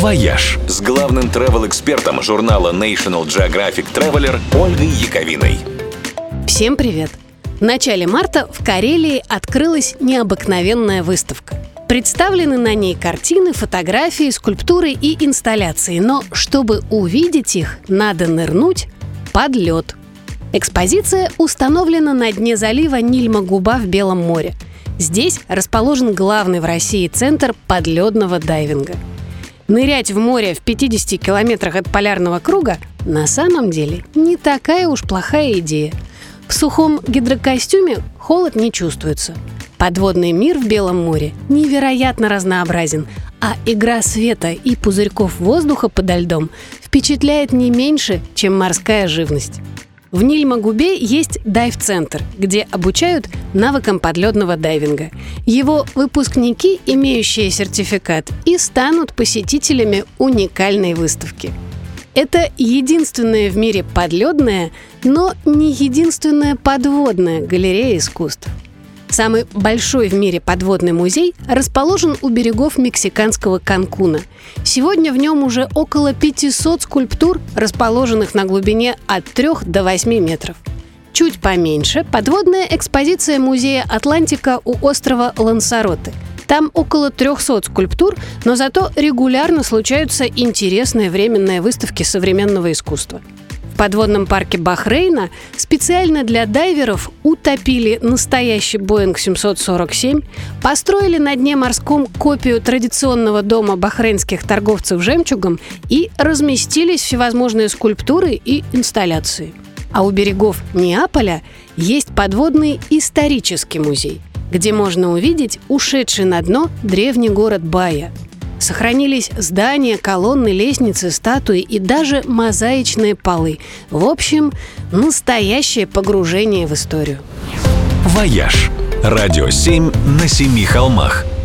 «Вояж» с главным travel-экспертом журнала National Geographic Traveler Ольгой Яковиной. Всем привет! В начале марта в Карелии открылась необыкновенная выставка. Представлены на ней картины, фотографии, скульптуры и инсталляции, но чтобы увидеть их, надо нырнуть под лед. Экспозиция установлена на дне залива Нильма-Губа в Белом море. Здесь расположен главный в России центр подледного дайвинга – Нырять в море в 50 километрах от полярного круга на самом деле не такая уж плохая идея. В сухом гидрокостюме холод не чувствуется. Подводный мир в Белом море невероятно разнообразен, а игра света и пузырьков воздуха подо льдом впечатляет не меньше, чем морская живность. В Нильмагубе есть дайв-центр, где обучают навыкам подледного дайвинга. Его выпускники, имеющие сертификат, и станут посетителями уникальной выставки. Это единственная в мире подледная, но не единственная подводная галерея искусств. Самый большой в мире подводный музей расположен у берегов мексиканского Канкуна. Сегодня в нем уже около 500 скульптур, расположенных на глубине от 3 до 8 метров. Чуть поменьше – подводная экспозиция музея «Атлантика» у острова Лансароты. Там около 300 скульптур, но зато регулярно случаются интересные временные выставки современного искусства подводном парке Бахрейна специально для дайверов утопили настоящий Боинг 747, построили на дне морском копию традиционного дома бахрейнских торговцев жемчугом и разместились всевозможные скульптуры и инсталляции. А у берегов Неаполя есть подводный исторический музей, где можно увидеть ушедший на дно древний город Бая – Сохранились здания, колонны, лестницы, статуи и даже мозаичные полы. В общем, настоящее погружение в историю. «Вояж» – радио 7 на семи холмах –